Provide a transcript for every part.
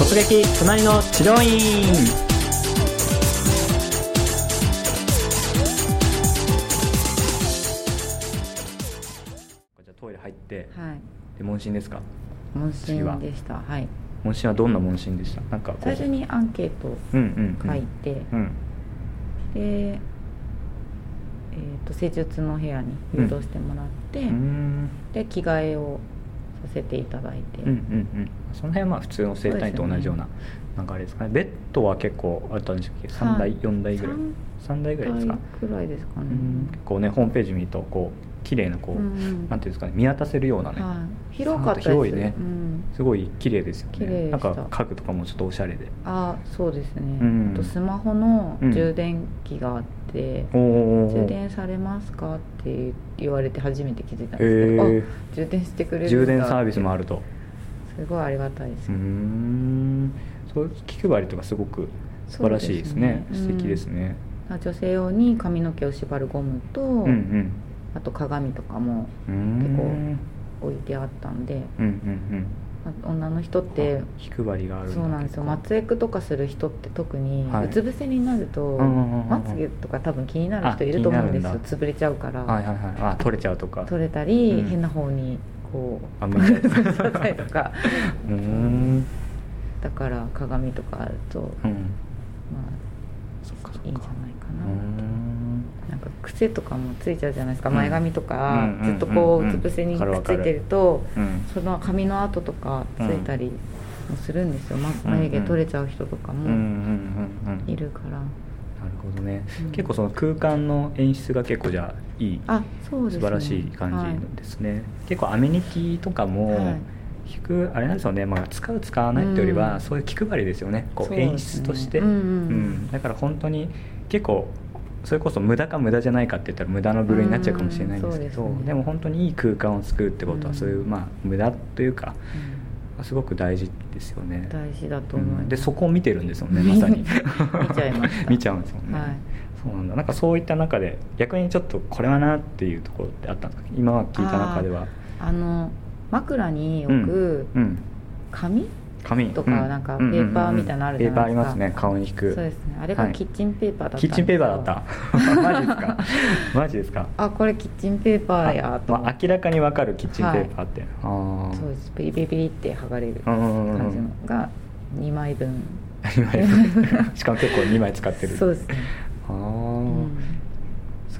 突撃隣の治療院。じゃあトイレ入ってはい。で問診ですか？問診でした。はい。問診はどんな問診でした？なんか最初にアンケートをうんうんうん書いて、うん。で、えー、と施術の部屋に誘導してもらって、うん。で着替えをさせていただいて、うんうんうん。その辺はまあ普通の整体院と同じような流れですかね。ベッドは結構あったんでしたっけ？3台、はい。4台ぐらい？3台ぐらいですか？ぐらいですかね、うん。結構ねホームページ見るとこう綺麗なこう、うんうん。なんていうんですかね見渡せるようなね、はい、広かったです。広いね。うん、すごい綺麗ですよね。なんか家具とかもちょっとおしゃれで。あそうですね、うん。あとスマホのうん充電器があって、おお充電されますかって言われて初めて気づいたんですけど、へー。あ充電してくれる充電サービスもあると。すごいありがたいです、うーん。そう気配りとかすごく素晴らしいですね。ですね。素敵ですね、女性用に髪の毛を縛るゴムと、うん、うんあと鏡とかも結構置いてあったんで、うんうんあ女の人っうんてあ気配りがあるそうなんですよ。まつエクとかする人って特にはい。うつ伏せになると、まつげとか多分気になる人いると思うんですよ。潰れちゃうから、はいはいはい。あ取れちゃうとか。取れたり、うん。変な方にこうあ向いちゃったりとかう。ーん。だから鏡とかあると、うん。まあいいんじゃないかな、んなんか癖とかもついちゃうじゃないですか、うん。前髪とか、うん。ずっとこうん。ううつ伏せにくっついてると、うん。その髪の跡とかついたりもするんですよ、ま眉毛取れちゃう人とかもうん。うん。うん。うん。いるから、なるほどね、うん。結構その空間の演出が結構じゃあいいあそうですね。素晴らしい感はいじですね、結構アメニティとかも、はい。引くあれなんですよね、まあ、使う使わないってよりは、うん。そういう気配りですよね。こう演出として、うん。うん。だから本当に結構それこそ無駄か無駄じゃないかって言ったら無駄の部類になっちゃうかもしれないんですけど、ね。でも本当にいい空間を作るってことは、うんそういうまあ無駄というかうん。すごく大事ですよね。大事だと思います、うん。でそこを見てるんですよねまさに。見ちゃいました。見ちゃうんですよね、はい。そうなんだ。なんかそういった中で逆にちょっとこれはなっていうところってあったんですか？今は聞いた中では。あの枕に置くうん。うん紙、紙とかなんかペーパーみたいなのあるじゃないですか。ペーパーありますね顔に引く。そうですね。あれがはい。キッチンペーパーだったんキッチンペーパーだった。マジですか？マジですか？あこれキッチンペーパーやとあ、明らかにわかるキッチンペーパーって、ああそうです。ペリペリペリって剥がれる感じのが2枚分。二枚しかも結構2枚使ってる。そうですね、ああ、うん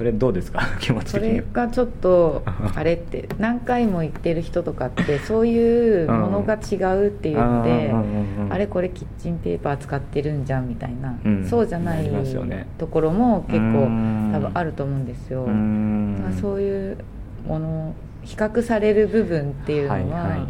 それどうですか？気持ちそ的にれがちょっとあれって何回も言ってる人とかって そういうものが違うっていうので、うんうんうんうん。あれこれキッチンペーパー使ってるんじゃんみたいな、うん。そうじゃないところも結構うん。多分あると思うんですよ、そういうもの比較される部分っていうのは、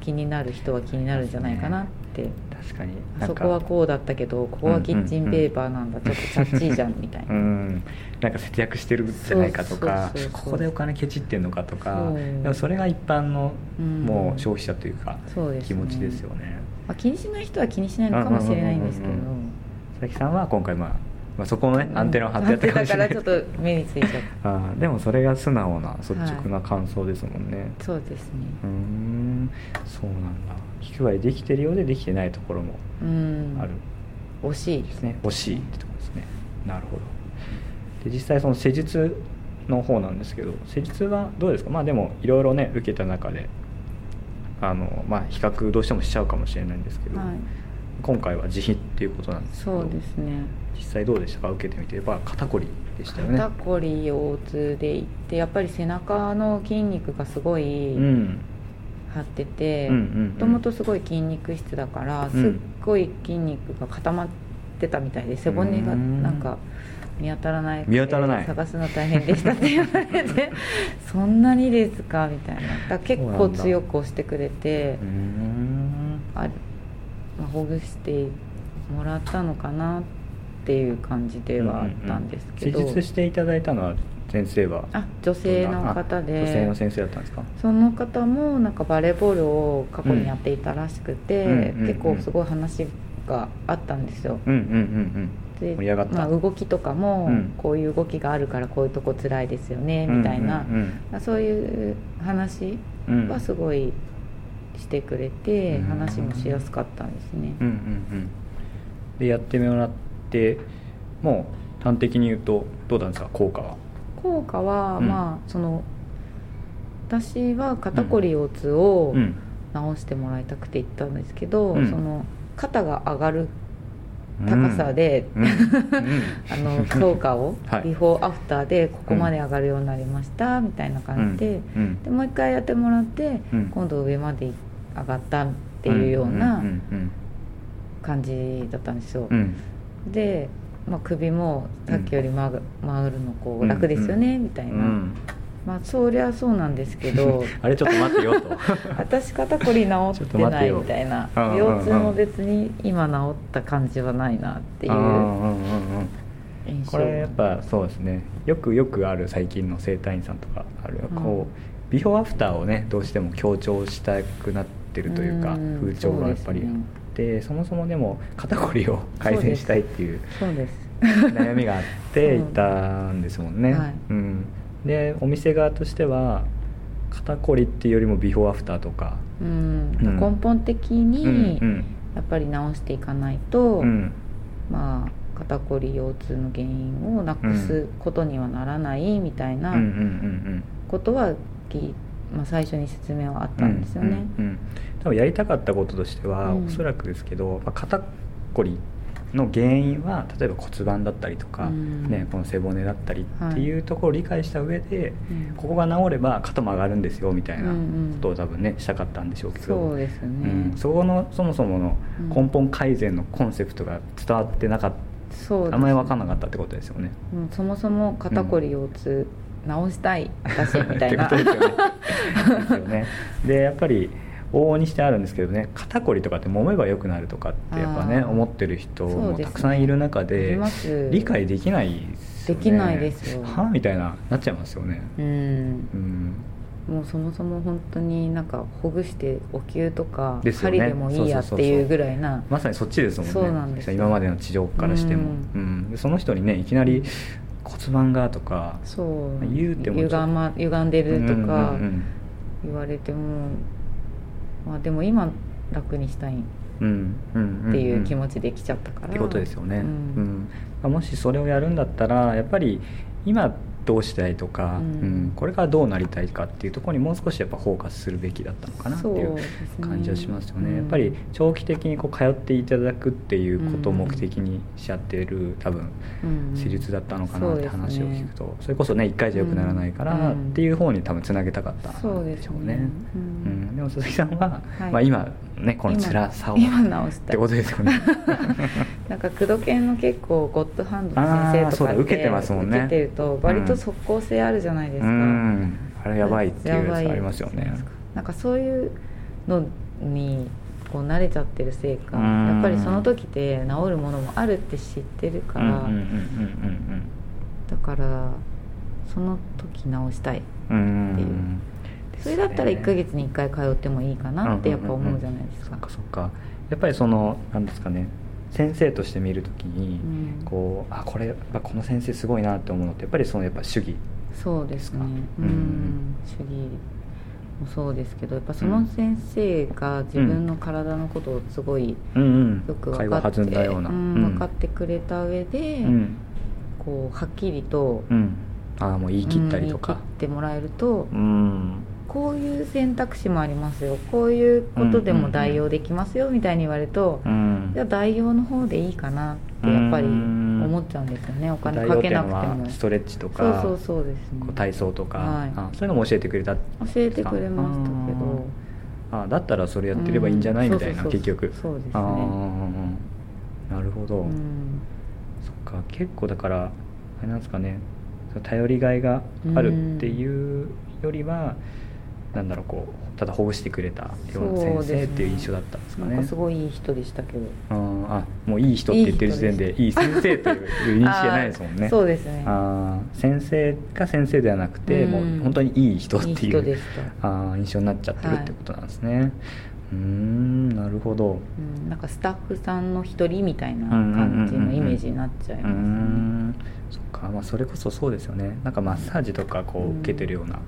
気になる人は気になるんじゃないかなって、確かに。あそこはこうだったけどここはキッチンペーパーなんだ、ちょっとチャッチーじゃんみたいな、うん、なんか節約してるんじゃないかとかここでお金ケチってんのかとか。でもそれが一般のうんもう消費者というか、そうですね気持ちですよね。まあ、気にしない人は気にしないのかもしれないんですけど、佐々木さんは今回、まあ、まあそこのねうん。アンテナを張ってやったからちょっと目についちゃっ あーでもそれが素直な率直な感想ですもんね、たそうですね。うーんそうなんだ。気配りできてるようでできてないところもうん。ある。惜しいですね。惜しいってところですね。なるほど。で実際その施術の方なんですけど施術はどうですか？まあでもいろいろね受けた中であのまあ比較どうしてもしちゃうかもしれないんですけど、はい。今回は自費っていうことなんですけどそうですね。実際どうでしたか？受けてみてやっぱ肩こりでしたよね。肩こり腰痛でいってやっぱり背中の筋肉がすごいうん張っててうんうんうん。もともとすごい筋肉質だからん。すっごい筋肉が固まってたみたいで背骨がなんか見当たらない見当たらない。探すの大変でしたって言われて そんなにですかみたいな。結構強く押してくれてあまあほぐしてもらったのかなっていう感じではあったんですけど、施術していただいたのは先生は。あ女性の方で。あ女性の先生だったんですか？その方もなんかバレーボールを過去にやっていたらしくて、うんうんうんうん。結構すごい話があったんですよ。うんうんうんうん。で盛り上がった。まあ、動きとかも、うん。こういう動きがあるからこういうとこ辛いですよねみたいな、うんうんまあそういう話うんはすごいしてくれてうん。話もしやすかったんですね。うんうんうん。でやってもらってもう端的に言うとどうなんですか？効果は効果は、うん。まあその私は肩こり腰痛をうん。治してもらいたくて行ったんですけど、うん。その肩が上がる高さで、うん。うん。あの効果を、はい。ビフォーアフターでここまで上がるようになりました、みたいな感じで,、うん。でもう一回やってもらって、うん。今度上まで上がったっていうような感じだったんですよ、うんで、まあ、首もさっきより曲が回るのこううん楽ですよね、みたいな、うん。まあそりゃそうなんですけど あれちょっと待ってよと。私肩こり治っってないみたいな。腰痛も別に今治った感じはないなっていうこれやっぱそうですね。よくよくある最近の整体院さんとかあるこうビフォーアフターをねどうしても強調したくなってるというかうん風潮がやっぱりそうですねでそもそもでも肩こりを改善したいっていうそうです。悩みがあってう。ん行ったんですもんね、はい。うん、でお店側としては肩こりっていうよりもビフォーアフターとか。うん。うん。根本的にうんやっぱり治していかないと、うん。うんまあ肩こり腰痛の原因をなくすことにはならないみたいなことはき、まあ、最初に説明はあったんですよね。うんうんうん多分やりたかったこととしては、うん。おそらくですけど、まあ、肩こりの原因は例えば骨盤だったりとか、うん。ね、この背骨だったりっていうところを理解した上で、うん。ここが治れば肩も上がるんですよみたいなことを多分ねしたかったんでしょうけど、そうですね、うん。そこのそもそもの根本改善のコンセプトが伝わってなかった、そうですあんまり分かんなかったってことですよね。もうそもそも肩こり腰痛治したいだしみたいな。ですよね。ですよね。でやっぱり往々にしてあるんですけどね肩こりとかって揉めば良くなるとかってやっぱね思ってる人もたくさんいる中で理解できないですよね。できないですよ。はあみたいななっちゃいますよね。うん。うん。もうそもそも本当になんかほぐしてお灸とか針でもいいやっていうぐらいな。まさにそっちですもんね。そうなんですよ。今までの治療からしても、ううん。でその人にねいきなり骨盤がとかそう。言うても歪,、ま、歪んでるとかうんうんうん言われても、まあでも今楽にしたいっうんうんん。ていう気持ちで来ちゃったから、ってことですよね、ううん。もしそれをやるんだったらやっぱり今どうしたいとか、うん。うんこれからどうなりたいかっていうところにもう少しやっぱフォーカスするべきだったのかなっていう感じはしますよね。うんやっぱり長期的にこう通っていただくっていうことをうん目的にしちゃってる多分うん。施術だったのかなって話を聞くそとそれこそね1回じゃ良くならないからうん。っていう方に多分つなげたかったそうんでしょうね。ううんも鈴木さんは、はい。まあ、今ねこの辛さを今今治しったていことですよね。なんか工藤系の結構ゴッドハンドの先生とか受けてますもんね。受けてると割と即効性あるじゃないですか、うん。あれやばいっていうやつありますよね。なんかそういうのにこう慣れちゃってるせいかうん。やっぱりその時って治るものもあるって知ってるから、だからその時治したいっていう。うんそれだったら1ヶ月に1回通ってもいいかなってやっぱうんうんうん。思うじゃないですか。そっかそっか。やっぱりそのなんですかね先生として見るときに、うん。こうあこれやっぱこの先生すごいなって思うのってやっぱりそのやっぱ主義。そうですね。ですか？ううんん主義もそうですけどやっぱその先生が自分の体のことをすごいうんうん。よく分かって、うん分かってくれた上で、うん。こうはっきりとうん。ああもう言い切ったりとか。うん言い切ってもらえると、うんこういう選択肢もありますよ。こういうことでも代用できますよみたいに言われると、うん。じゃあ代用の方でいいかなってやっぱり思っちゃうんですよね。お金かけなくても。ストレッチとそうかそうそう。ですね。体操とか、はい。あそういうのも教えてくれた教えてくれましたけど。あだったらそれやってればいいんじゃない、うんみたいな結局。そうですね。なるほど、うん。そっか。結構だからあれなんですかね。頼りがいがあるっていうよりは、なんだろうこうただほぐしてくれたような先生っていう印象だったんですかね。なんかすごいいい人でしたけど。うん。あもういい人って言ってる時点でいい先生という認識じゃないですもんね。そうですね。あー先生が先生ではなくて、うん。もう本当にいい人っていうい あー印象になっちゃってるってことなんですね、ううーんなるほど。うん、なんかスタッフさんの一人みたいな感じのイメージになっちゃいうますーねあ、それこそそうですよね。なんかマッサージとかこううん受けてるような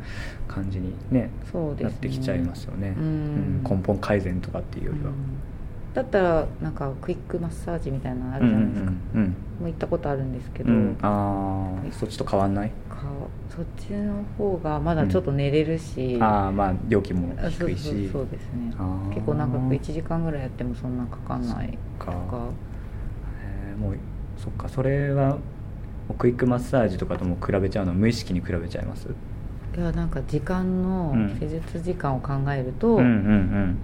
感じにね、そうですね。なってきちゃいますよね、うん。うん。根本改善とかっていうよりは、うん。だったらなんかクイックマッサージみたいなのあうんるじゃないですか、うんもう行ったことあるんですけど、うん。うんああそっちと変わんない？かそっちの方がまだちょっと寝れるし、ああまあ料金も低いし。そうですね。結構長く1時間ぐらいやってもそんなかかんないとか。か。えーもうそっか。それはクイックマッサージとかとも比べちゃうのは無意識に比べちゃいます？いやなんか時間のうん。施術時間を考えると、うんうんうん。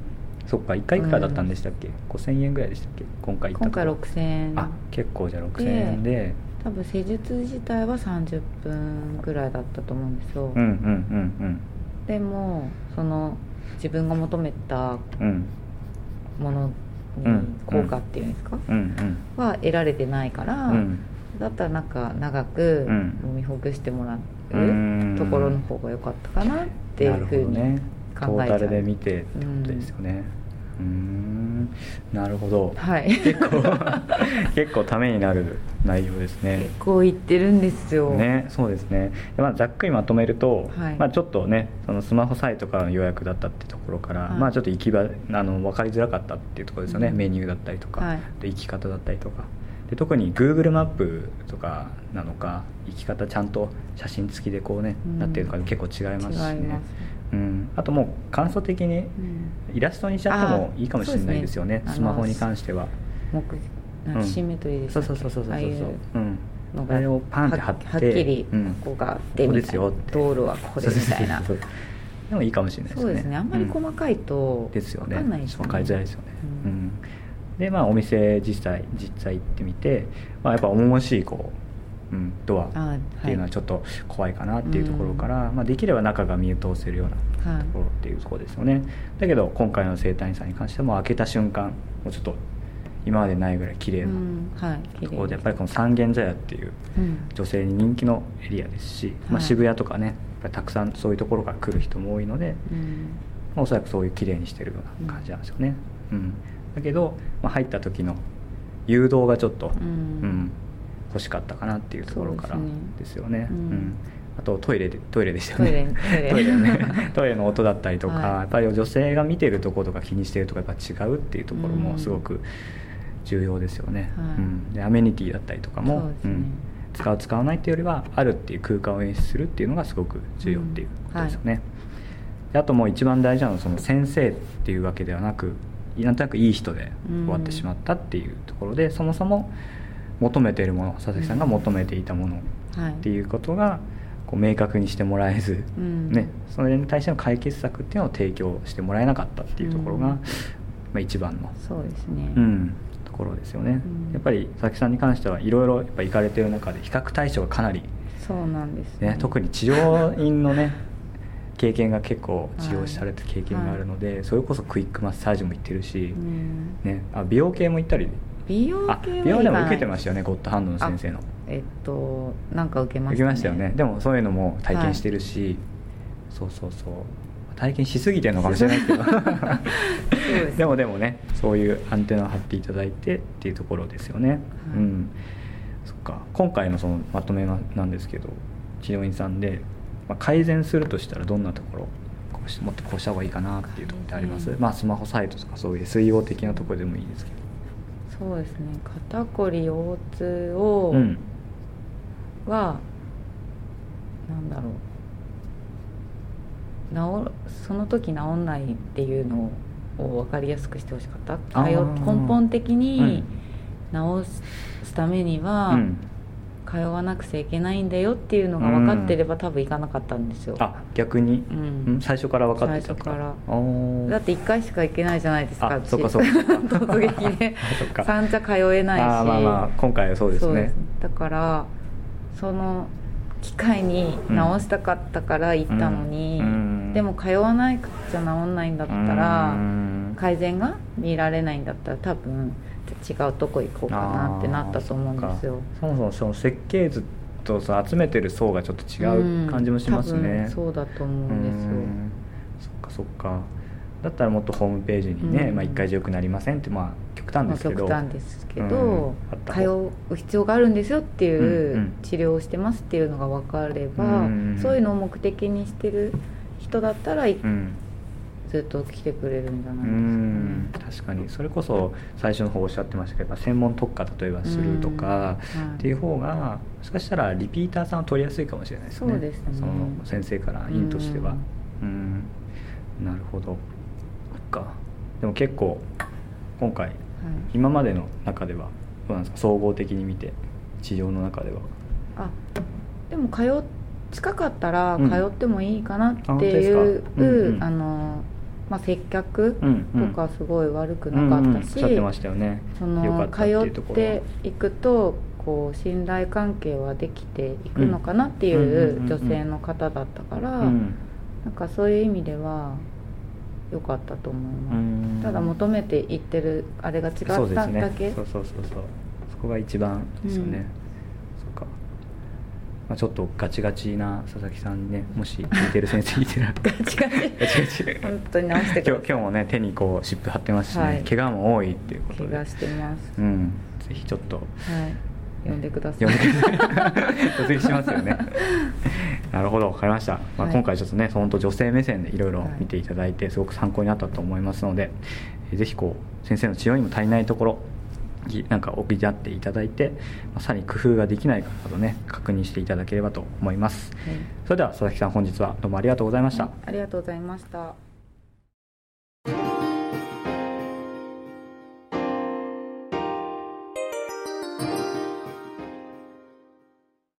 そっか1回いくらだったんでしたっけ、5000円ぐらいでしたっけ？今回行った今回と6000円。あ結構じゃあ6000円で。多分施術自体は30分ぐらいだったと思うんですよ、うんうんうんでもその自分が求めたうん。うんものにうん効果っていうんですか、うん。は得られてないから、うんだったらなんか長くうん。揉みほぐしてもらうところの方が良かったかなっていうふうに考えちゃう。ータルで見てってことですよね。うーん。なるほど。はい。結構 結構ためになる内容ですね。結構言ってるんですよ、ね、そうですね、でまあ、ざっくりまとめると、はい。まあ、ちょっとねそのスマホサイトからの予約だったってところから、はい。まあ、ちょっと行き場あの分かりづらかったっていうところですよね、うん。メニューだったりとか、行き方だったりとかで特に Google マップとかなのか行き方ちゃんと写真付きでこうね、うん。なってるのか結構違いますしね。うん、あともう簡素的にうん。イラストにしちゃってもいいかもしれないですよねね。スマホに関しては。シンメトリーですそうそうそうそうそうそう。ううん。のがあれをパンって貼ってははっきりうん。ここがですよって。道路はここでみたいな。でもいいかもしれないですね。そうですね。あんまり細かいとですよね。分かんないですよね。分かりづらいですよね、ううんんでまあお店実際実際行ってみて、まあ、やっぱ重々しいこう、うん、ドアあっていうのはちょっと怖いかなっていうところかうら、まあ、できれば中が見通せるようなはい。ところっていうところですよね。だけど今回の生体院さんに関しても開けた瞬間もうちょっと今までないぐらい綺麗なうんはいところでやっぱりこの三軒茶屋っていううん。女性に人気のエリアですし、まあ、はい。渋谷とかねたくさんそういうところから来る人も多いので、うん。まあおそらくそういう綺麗にしてるような感じなんですよね、うんだけど、まあ、入った時の誘導がちょっと、うん。うん欲しかったかなっていうところからでですすよね。うん。うん。あとトイレでトイレでしたよね。トイレトイレ。ね。トイレの音だったりとか、はい。やっぱり女性が見てるところとか気にしてるとかやっぱ違うっていうところもすごく重要ですよね、はい。うん、でアメニティだったりとかもそうね。ん。使う使わないっていうよりはあるっていう空間を演出するっていうのがすごく重要っていうことですよね、であともう一番大事なのはその先生っていうわけではなくなんとなくいい人で終わってしまったっていうところで、そもそも求めているもの佐々木さんが求めていたものはい。っていうことがこう明確にしてもらえず、うん。ね、それに対しての解決策っていうのを提供してもらえなかったっていうところが、うん。まあ、一番の、そうですね。うん、ところですよね、うん。やっぱり佐々木さんに関してはいろいろやっぱ行かれてる中で比較対象がかなり、そうなんですね、特に治療院のね 経験が結構治療されてる経験があるので、それこそクイックマッサージも行ってるし、うん。ね、あ美容系も行ったり？美容あ系は美容でも受けてまましたよねゴッドハンドの先生の。えっとなんか受けました受けましたよね。でもそういうのも体験してるし、そうそうそう。体験しすぎてるのかもしれないけど。でもでもねそういうアンテナを張っていただいてっていうところですよね、うん。そっか。今回のそのまとめななんですけど治療院さんで、まあ、改善するとしたらどんなところもっとこうした方がいいかなっていうところってあります、まあスマホサイトとかそういう SEO 的なところでもいいですけど。そうですね。肩こり腰痛を、うん。はなんだろう。治その時治んないっていうのを分かりやすくしてほしかった。根本的に治すためには、うん通わなくちゃいけないんだよっていうのが分かってれば、多分行かなかったんですよ。あ逆に、うん。うん？最初から分かってた最初から。だって1回しか行けないじゃないですかあ私そっかそっか。突撃で。三茶通えないし。あーまあまあ今回はそうですね。だからその機会に直したかったから行ったのに、うん。でも通わないくちゃ治んないんだったらうん。改善が見られないんだったら多分違うとこ行こうかなってなったと思うんですよ。そもそもその設計図とその集めてる層がちょっと違う感じもしますね、うん多分そうだと思うんですよ。うん。そっかそっか。だったらもっとホームページにね、うん。まあ、1回じゃよくなりませんってまあ極端ですけど。まあ極端ですけど、うん。通方う必要があるんですよっていうんううん。治療をしてますっていうのが分かれば、うん。そういうのを目的にしてる人だったら、いうんずっと来てくれるんじゃうないんです確かにそれこそ最初の方おっしゃってましたけど専門特化例えばするとか、っていう方がもしかしたらリピーターさんを取りやすいかもしれないですね。そうですねその先生から院としては。うん。なるほど。か。でも結構今回か、はい今までの中ではどうなんですか？総合的に見て治療の中では。あでも通っ近かったらうん通ってもいいかなっていう、うんうん。あのまあ、接客とかすごい悪くなかったし、その通っていくとこう信頼関係はできていくのかなっていう女性の方だったから、うん。なんかそういう意味では良かったと思います、うん。ただ求めていってるあれが違ったそうですね。だけそうそうそうそう。そこが一番ですよね、うんまあ、ちょっとガチガチな佐々木さんにねもし聞いてる先生 いたら。ガチガチ。ガチガチ。本当に直して今日今日もね手にこう湿布貼ってますしね、はい。怪我も多いっていうことで。怪我してます。うん。ぜひちょっと。はい。呼んでください。呼んでください。突撃しますよね。なるほど。分かりました、まあ、はい。今回ちょっとね本当女性目線でいろい。ろ見ていただいてすごく参考になったと思いますので、えーぜひこう先生の治療にも足りないところぎなんか送り合っていただいて、まあ、さらに工夫ができないかなどね確認していただければと思います。はい。それでは佐々木さん本日はどうもありがとうございました、はいありがとうございました